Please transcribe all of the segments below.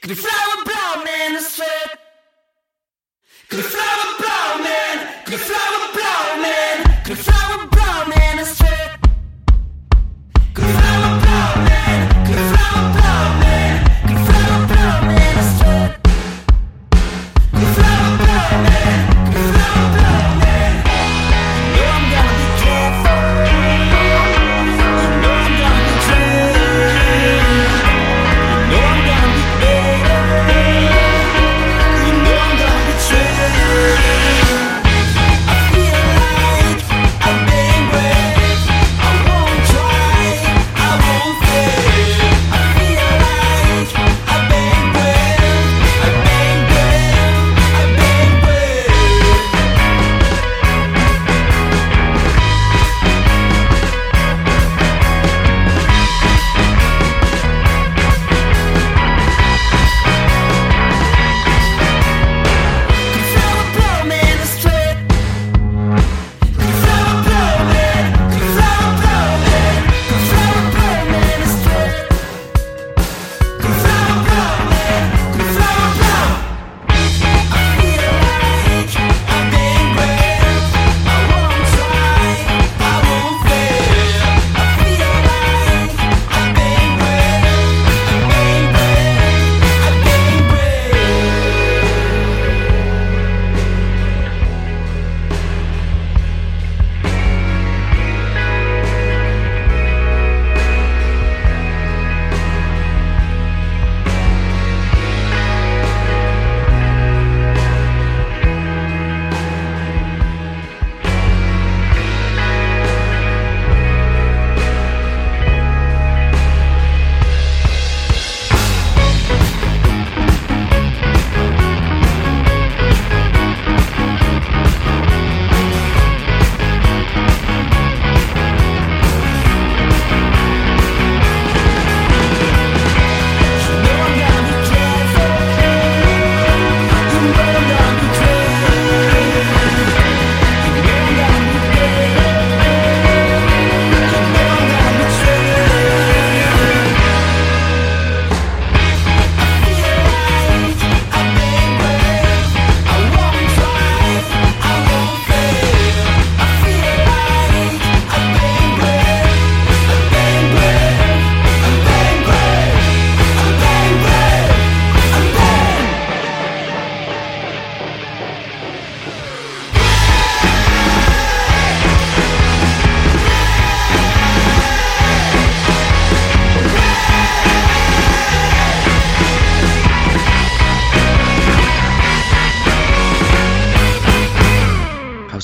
Could the flower blow man sweat? Could the flower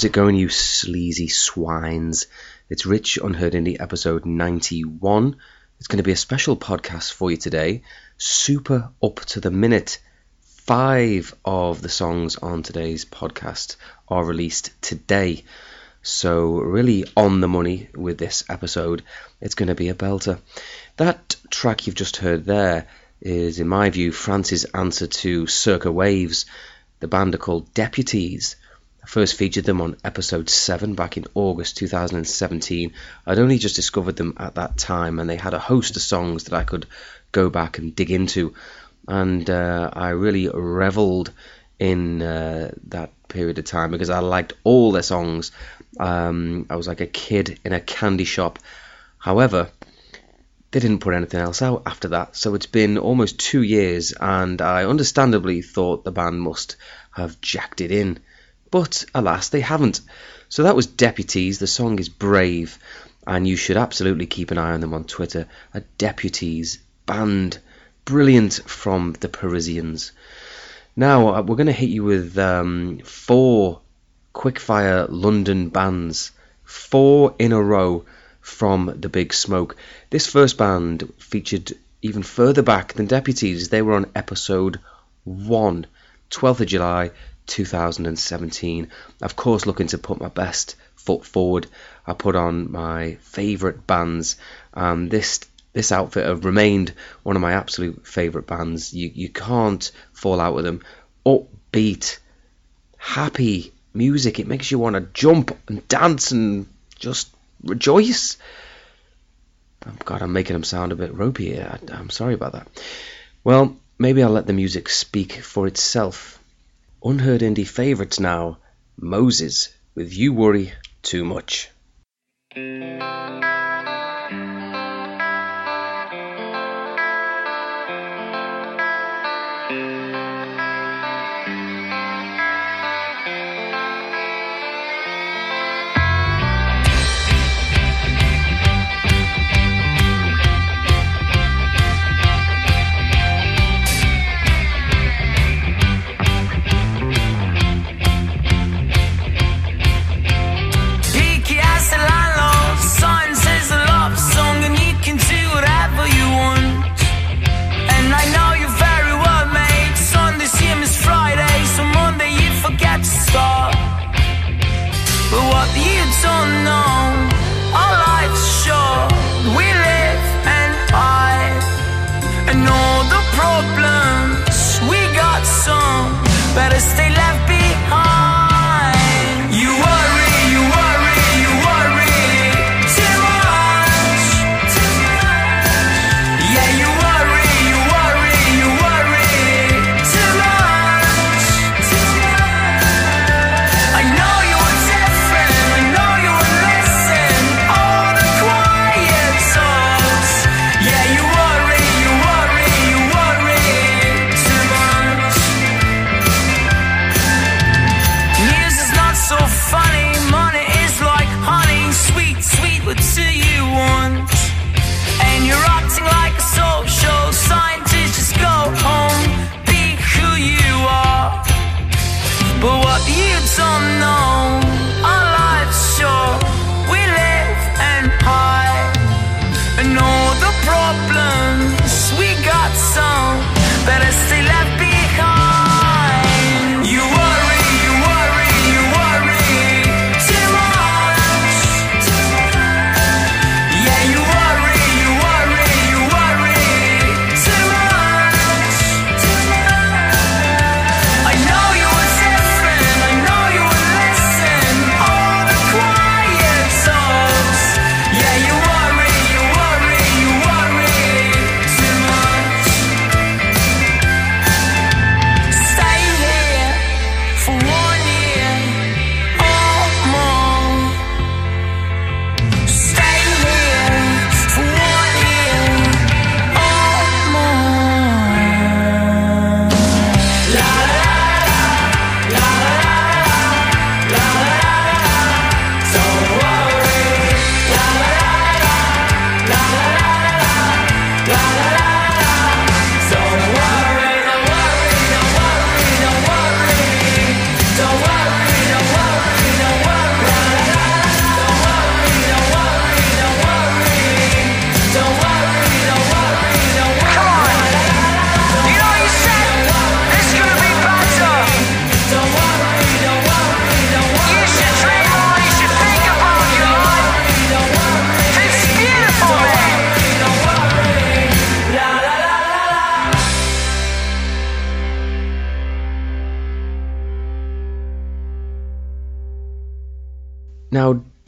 How's it going, you sleazy swines? It's Rich on Unheard Indie episode 91. It's going to be a special podcast for you today. Super up to the minute. Five of the songs on today's podcast are released today. So, really on the money with this episode. It's going to be a belter. That track you've just heard there is, in my view, France's answer to Circa Waves. The band are called Deputies. I first featured them on episode 7 back in August 2017. I'd only just discovered them at that time, and they had a host of songs that I could go back and dig into. And uh, I really reveled in uh, that period of time because I liked all their songs. Um, I was like a kid in a candy shop. However, they didn't put anything else out after that. So it's been almost two years, and I understandably thought the band must have jacked it in. But alas, they haven't. So that was Deputies. The song is Brave, and you should absolutely keep an eye on them on Twitter. A Deputies band. Brilliant from the Parisians. Now, uh, we're going to hit you with um, four quickfire London bands. Four in a row from the Big Smoke. This first band featured even further back than Deputies. They were on episode 1, 12th of July 2017. Of course, looking to put my best foot forward. I put on my favourite bands. Um, this this outfit have remained one of my absolute favourite bands. You you can't fall out with them. Upbeat, happy music. It makes you want to jump and dance and just rejoice. Oh God, I'm making them sound a bit ropey. I, I'm sorry about that. Well, maybe I'll let the music speak for itself. Unheard indie favourites now Moses with You Worry Too Much.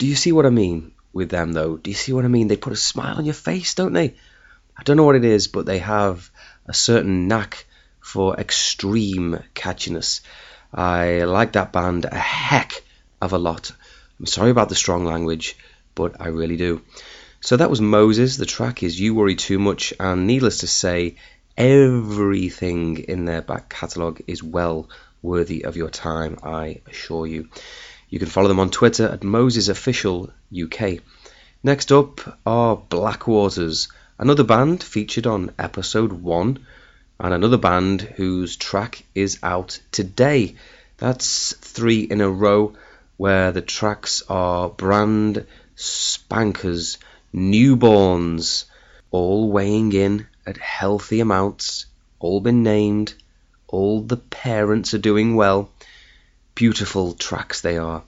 Do you see what I mean with them though? Do you see what I mean? They put a smile on your face, don't they? I don't know what it is, but they have a certain knack for extreme catchiness. I like that band a heck of a lot. I'm sorry about the strong language, but I really do. So that was Moses. The track is You Worry Too Much, and needless to say, everything in their back catalogue is well worthy of your time, I assure you. You can follow them on Twitter at Moses Official UK. Next up are Blackwaters, another band featured on episode 1, and another band whose track is out today. That's three in a row where the tracks are brand spankers, newborns, all weighing in at healthy amounts, all been named, all the parents are doing well. Beautiful tracks they are.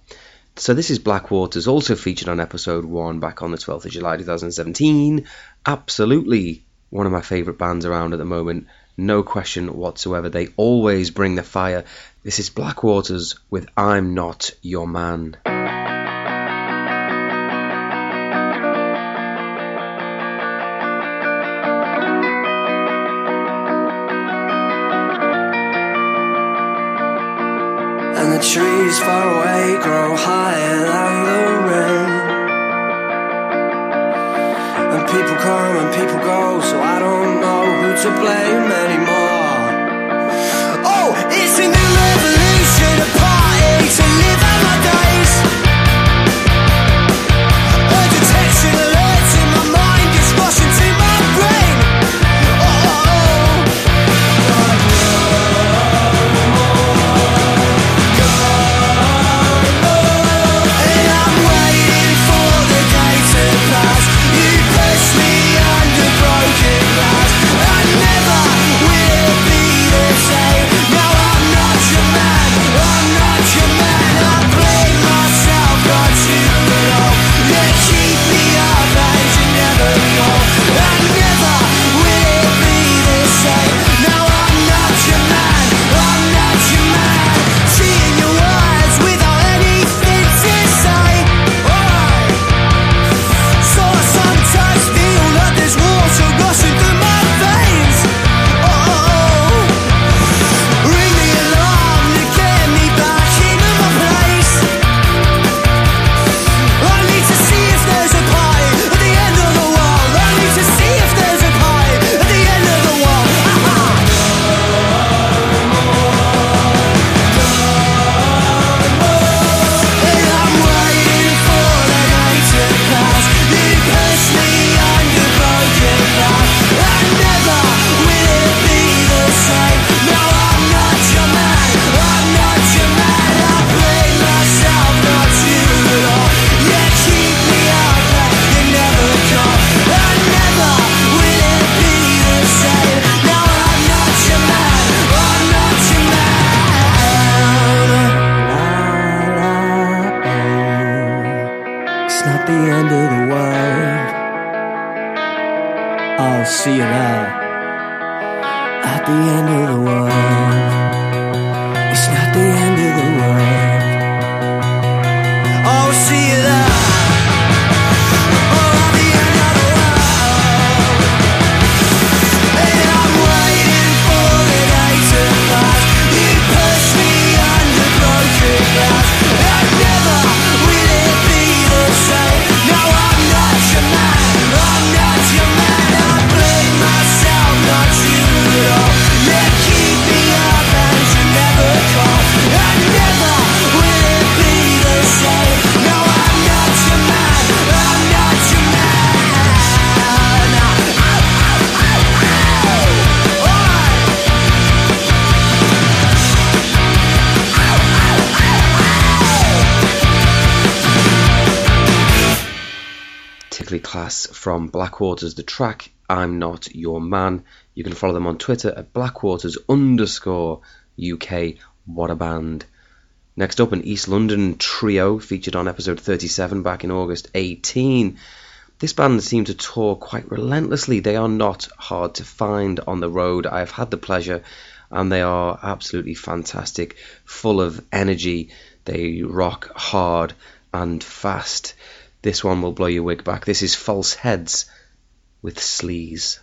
So this is Blackwaters, also featured on episode 1 back on the 12th of July 2017. Absolutely one of my favourite bands around at the moment. No question whatsoever. They always bring the fire. This is Blackwaters with I'm Not Your Man. trees far away grow higher than the rain. And people come and people go, so I don't know who to blame anymore. Oh, it's a new revolution, a party to live and die. from Blackwaters the track. I'm not your man. You can follow them on Twitter at Blackwaters underscore UK. What a band! Next up, an East London trio featured on episode 37 back in August 18. This band seem to tour quite relentlessly. They are not hard to find on the road. I've had the pleasure, and they are absolutely fantastic, full of energy. They rock hard and fast. This one will blow your wig back. This is False Heads with Sleaze.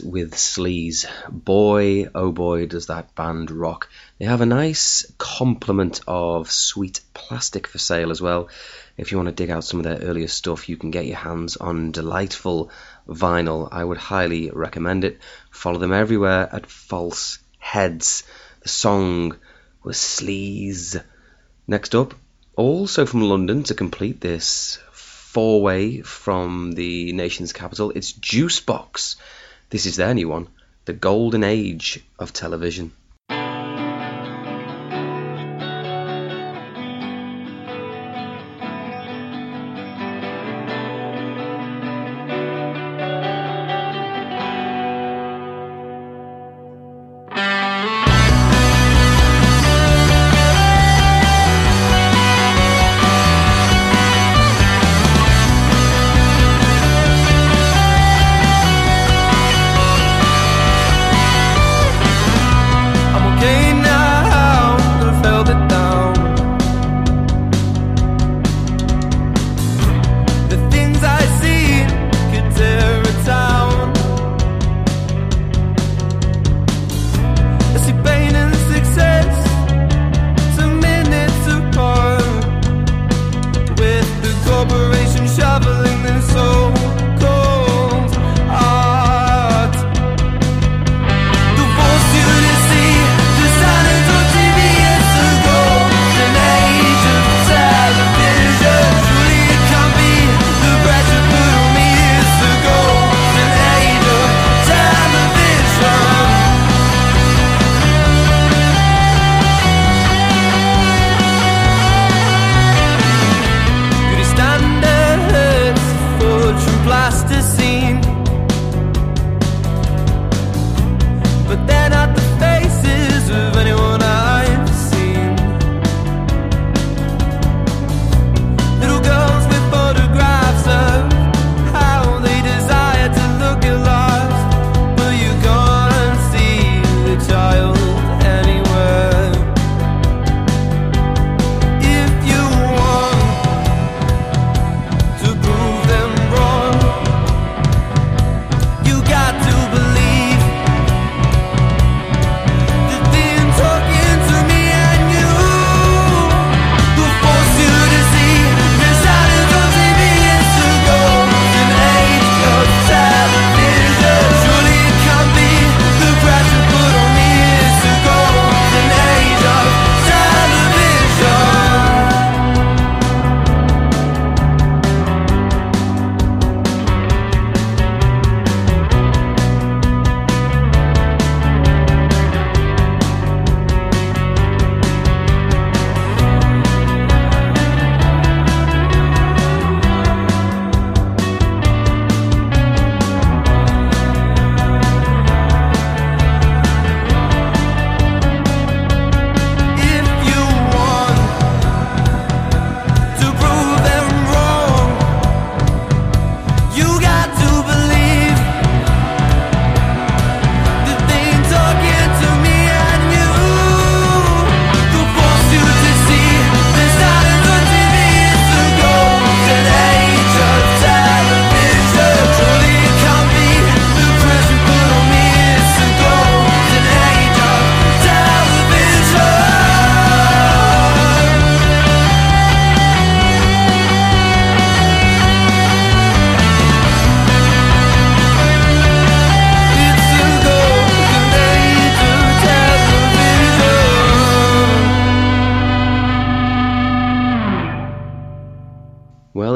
With Sleaze. Boy, oh boy, does that band rock. They have a nice complement of sweet plastic for sale as well. If you want to dig out some of their earlier stuff, you can get your hands on delightful vinyl. I would highly recommend it. Follow them everywhere at False Heads. The song was Sleaze. Next up, also from London to complete this four way from the nation's capital, it's Juicebox. This is their new one, The Golden Age of Television.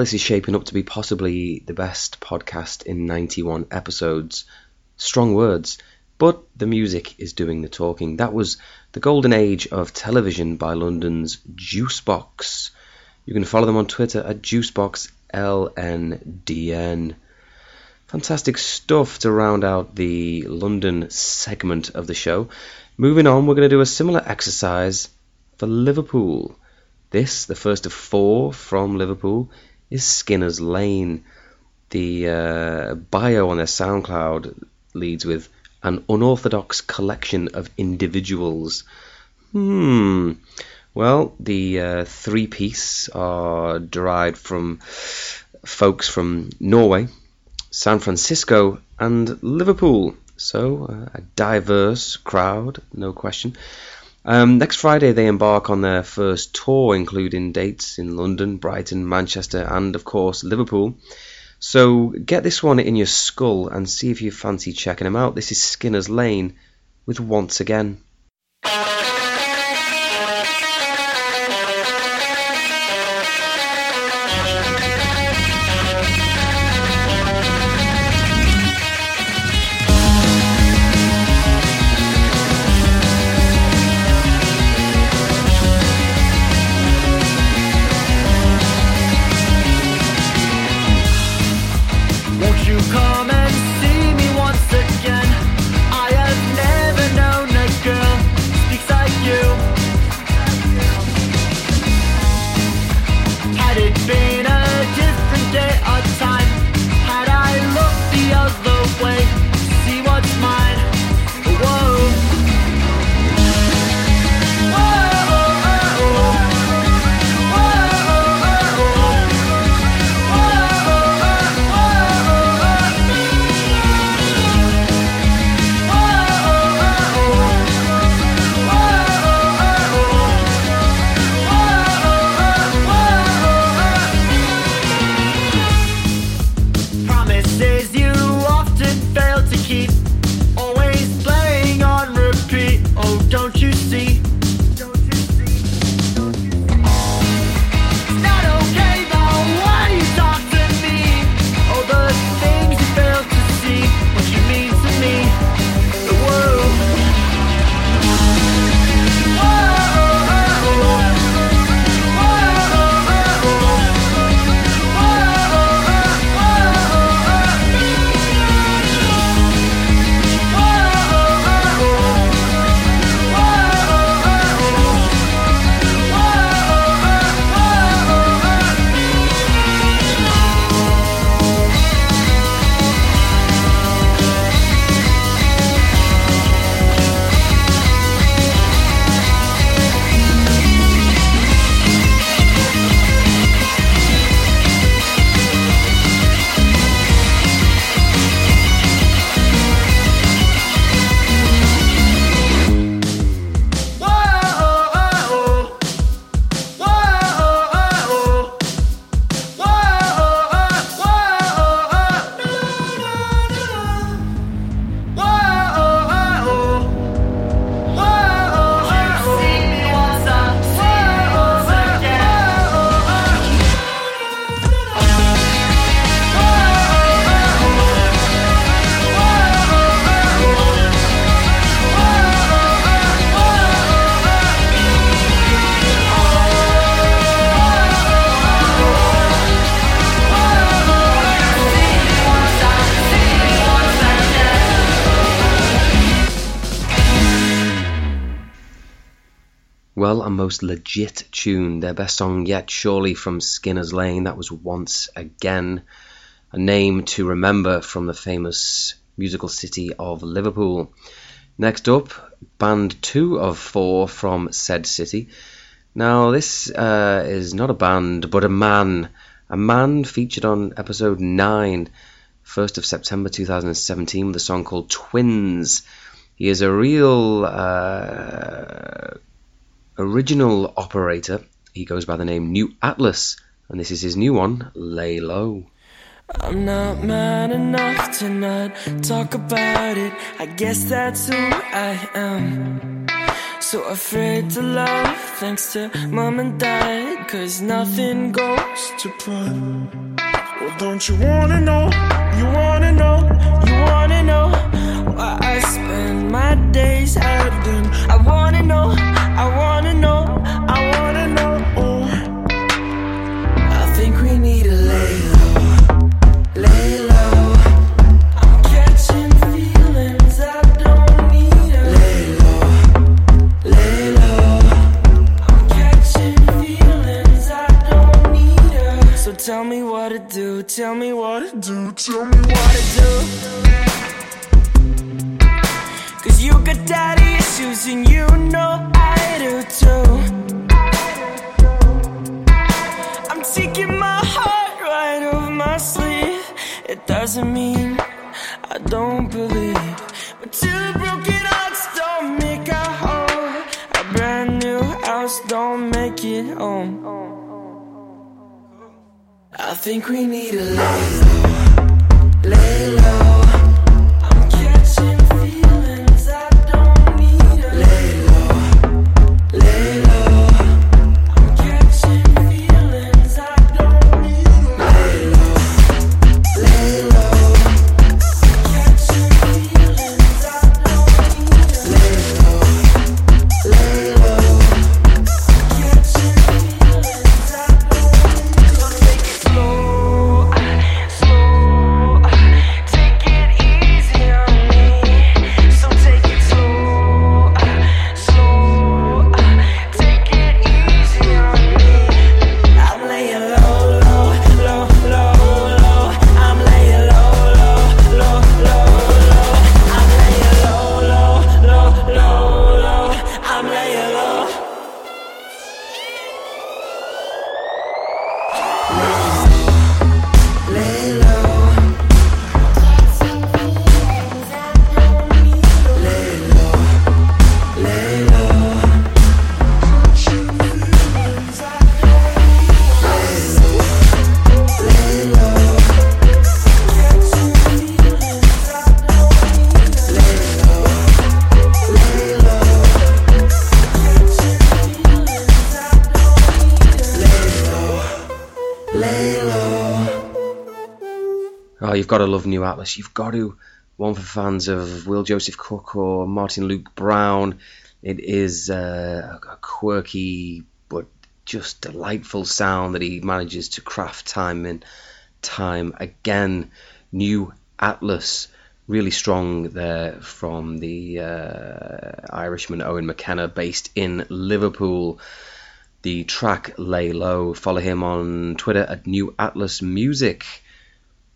This is shaping up to be possibly the best podcast in 91 episodes. Strong words, but the music is doing the talking. That was The Golden Age of Television by London's Juicebox. You can follow them on Twitter at JuiceboxLNDN. Fantastic stuff to round out the London segment of the show. Moving on, we're going to do a similar exercise for Liverpool. This, the first of four from Liverpool, is Skinner's Lane. The uh, bio on their SoundCloud leads with an unorthodox collection of individuals. Hmm. Well, the uh, three piece are derived from folks from Norway San Francisco, and Liverpool. So, uh, a diverse crowd, no question. Um, next Friday, they embark on their first tour, including dates in London, Brighton, Manchester, and of course, Liverpool. So, get this one in your skull and see if you fancy checking them out. This is Skinner's Lane with Once Again. Well, a most legit tune. Their best song yet, surely, from Skinner's Lane. That was Once Again. A name to remember from the famous musical city of Liverpool. Next up, band two of four from said city. Now, this uh, is not a band, but a man. A man featured on episode 9, 1st of September 2017, with a song called Twins. He is a real uh, original operator. He goes by the name New Atlas, and this is his new one, Lay Low. I'm not man enough to not talk about it. I guess that's who I am. So afraid to love, thanks to mom and dad. Cause nothing goes to plan. Well, don't you wanna know? You wanna know? You wanna know why I spend my days hiding? I wanna know, tell me what to do, tell me what to do, tell me what to do. Cause you got daddy issues and you know I do too. I'm taking my heart right off my sleeve. It doesn't mean I don't believe. But two broken hearts don't make a home. A brand new house don't make it home. I think we need a lay low, lay low. Got to love New Atlas. You've got to. One for fans of Will Joseph Cook or Martin Luke Brown. It is uh, a quirky but just delightful sound that he manages to craft time and time again. New Atlas, really strong there from the uh, Irishman Owen McKenna, based in Liverpool. The track Lay Low. Follow him on Twitter at New Atlas Music.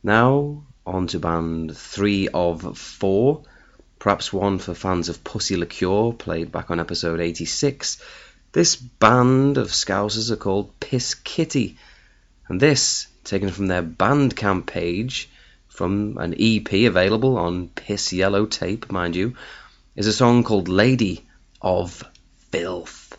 Now, on to band three of four. Perhaps one for fans of Pussy Liqueur, played back on episode 86. This band of Scousers are called Piss Kitty. And this, taken from their Bandcamp page, from an EP available on Piss Yellow tape, mind you, is a song called Lady of Filth.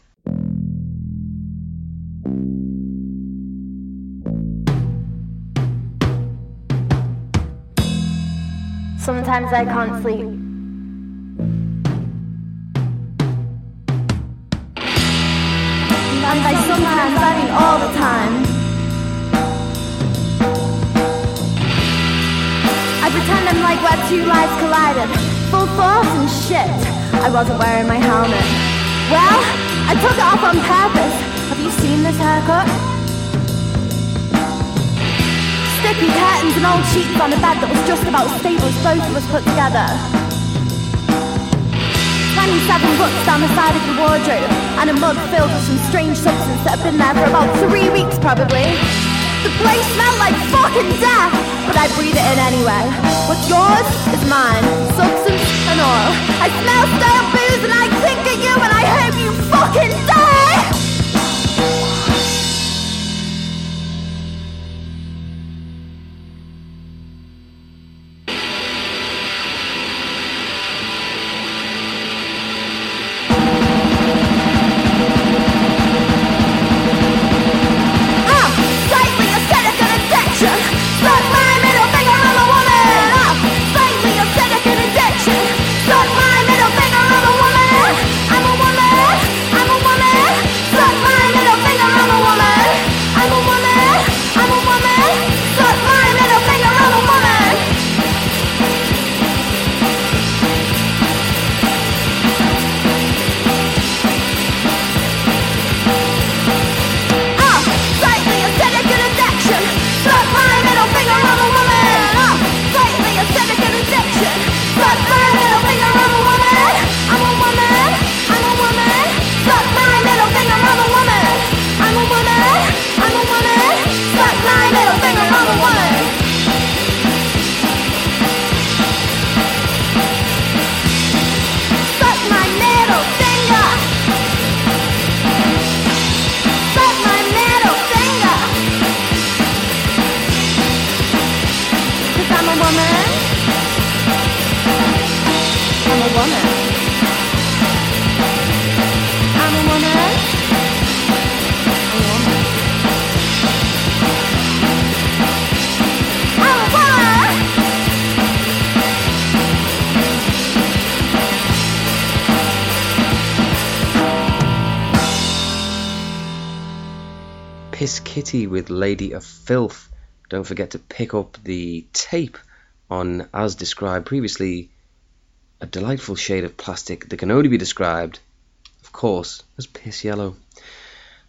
Sometimes I can't sleep. And I sometimes, I mean all the time. I pretend I'm like where two lives collided. Full force and shit. I wasn't wearing my helmet. Well, I took it off on purpose. Have you seen this haircut? Sticky curtains and old sheets on a bed that was just about stable as both of us put together. 27 books down the side of the wardrobe, and a mug filled with some strange substance that had been there for about three weeks probably. The place smelled like fucking death, but I breathe it in anyway. What's yours is mine, substance and all. I smell stale booze and I think of you and I hope you fucking die! a woman. I'm a woman. I'm a woman. I'm a woman. I'm a woman. Piss Kitty with Lady of Filth don't forget to pick up the tape on, as described previously, a delightful shade of plastic that can only be described, of course, as piss yellow.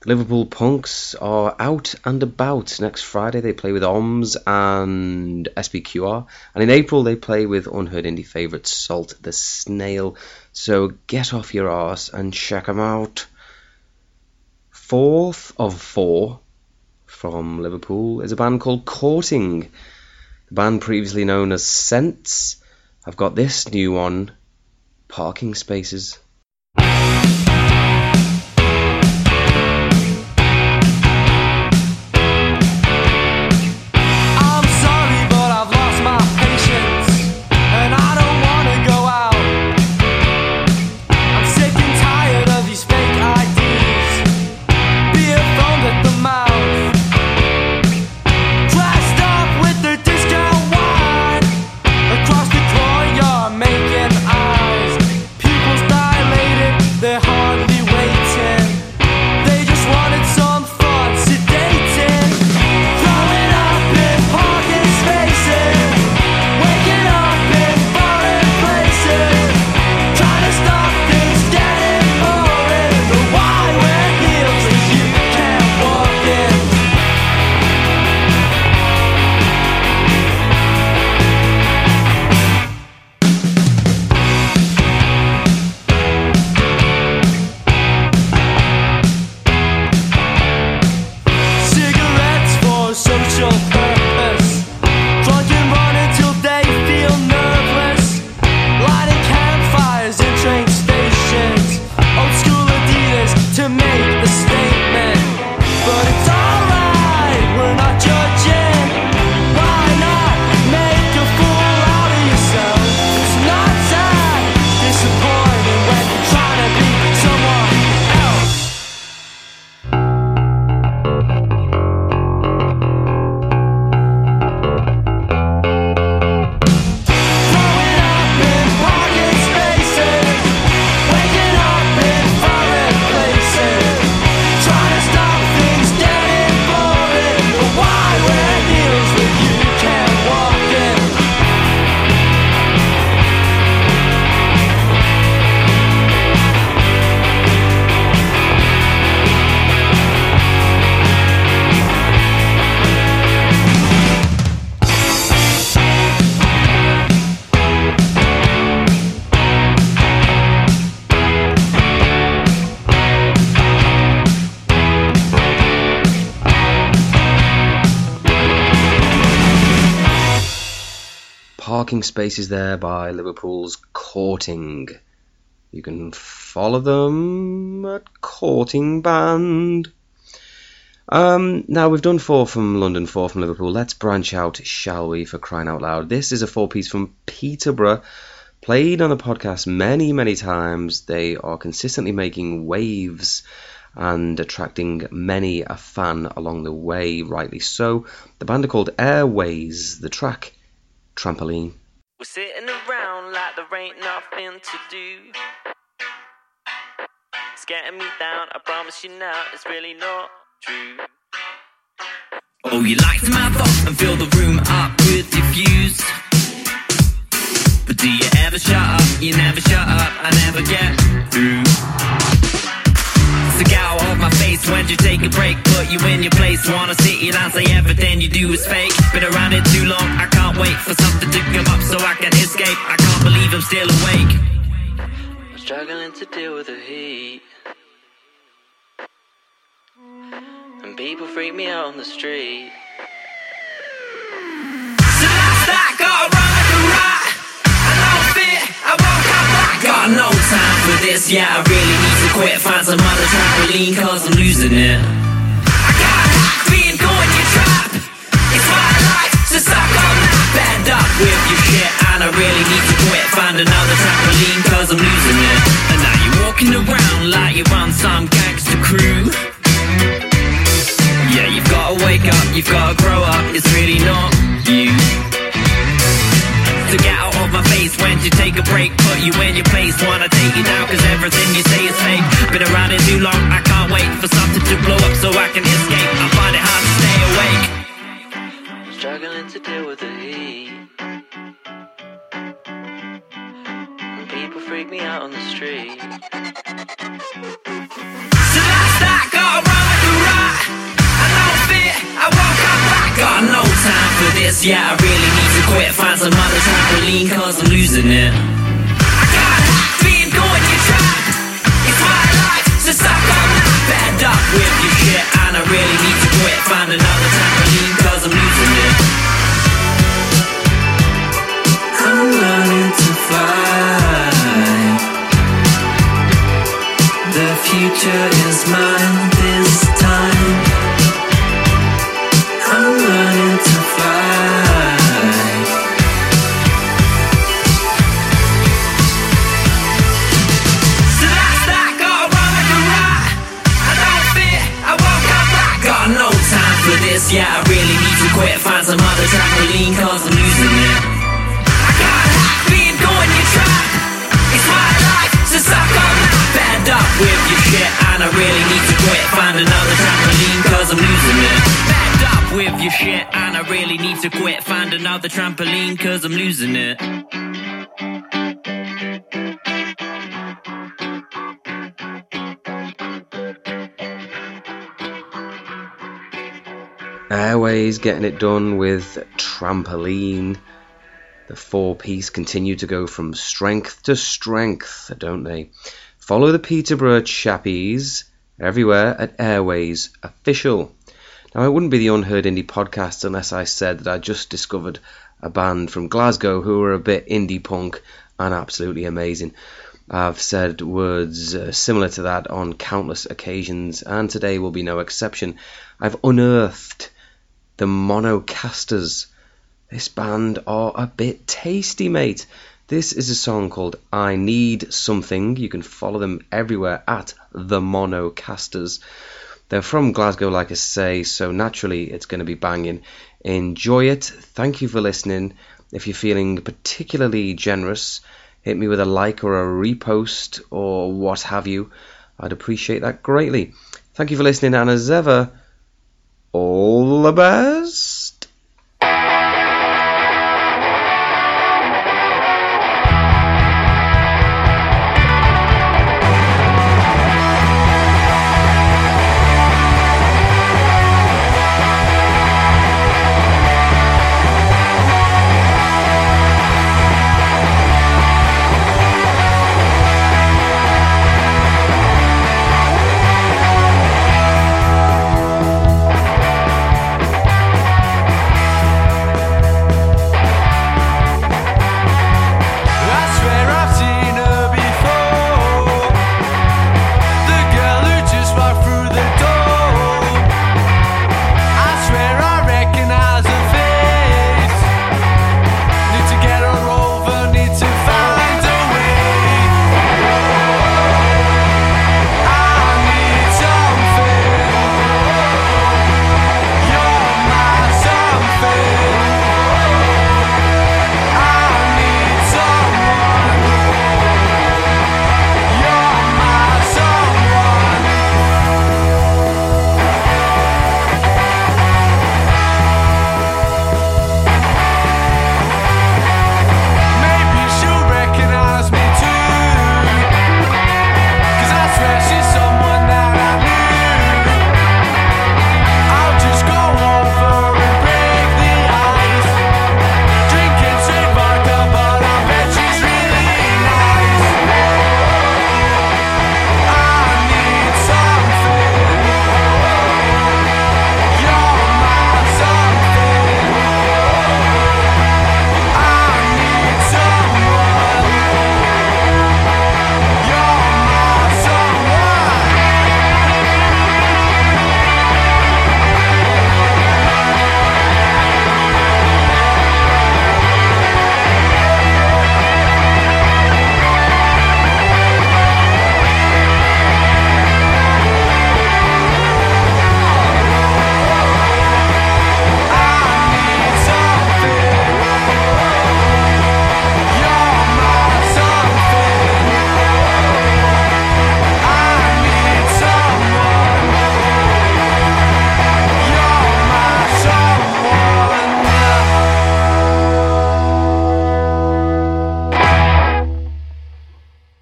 The Liverpool Punks are out and about. Next Friday they play with OMS and SBQR, and in April they play with unheard indie favourite Salt the Snail. So get off your arse and check 'em out. Fourth of four from Liverpool is a band called Courting. The band previously known as Scents. I've got this new one, Parking Spaces. Parking spaces there by Liverpool's Courting. You can follow them at Courting Band. Um, now we've done four from London, four from Liverpool. Let's branch out, shall we, for crying out loud. This is a four piece from Peterborough, played on the podcast many, many times. They are consistently making waves and attracting many a fan along the way, rightly so. The band are called Airways, the track Trampoline. We're sitting around like there ain't nothing to do. It's getting me down, I promise you now, it's really not true. Oh, you like to mouth off and fill the room up with your views. But do you ever shut up? You never shut up, I never get through. So get out of my face when you take a break, put you in your place. Wanna sit you down, say everything you do is fake. Been around it too long, I can't wait for something to come up so I can escape. I can't believe I'm still awake. I'm struggling to deal with the heat. And people freak me out on the street. So last night got run like a rat. I don't fit, I won't come back. Got no time for this, yeah, I really need to quit. Find some other trampoline, cause I'm losing it. I got hacked being caught in your trap. It's I like to suck on that. Bend up with your shit, and I really need to quit. Find another trampoline, cause I'm losing it. And now you're walking around like you're some gangster crew. Yeah, you've gotta wake up, you've gotta grow up, it's really not you you take a break, put you in your place. Wanna take you down, cause everything you say is fake. Been around it too long, I can't wait for something to blow up so I can escape. I find it hard to stay awake. Struggling to deal with the heat. And people freak me out on the street. So that's that, got time this, yeah, I really need to quit. Find some other trampoline, cause I'm losing it. I got being going your trap. It's my life, so suck on. Fed up with your shit, and I really need to quit. Find another trampoline, trampoline, cause I'm losing it. I can't hack being going your trap. It's my life, so suck on that. Fed up with your shit, and I really need to quit. Find another trampoline, cause I'm losing it. Fed up with your shit, and I really need to quit. Find another trampoline, cause I'm losing it. Airways getting it done with Trampoline. The four piece continue to go from strength to strength, don't they? Follow the Peterborough chappies everywhere at Airways Official. Now, it wouldn't be the Unheard Indie podcast unless I said that I just discovered a band from Glasgow who are a bit indie punk and absolutely amazing. I've said words uh, similar to that on countless occasions, and today will be no exception. I've unearthed the Monocasters. This band are a bit tasty, mate. This is a song called I Need Something. You can follow them everywhere at the Monocasters. They're from Glasgow, like I say, so naturally it's going to be banging. Enjoy it. Thank you for listening. If you're feeling particularly generous, hit me with a like or a repost or what have you. I'd appreciate that greatly. Thank you for listening, and as ever, all best.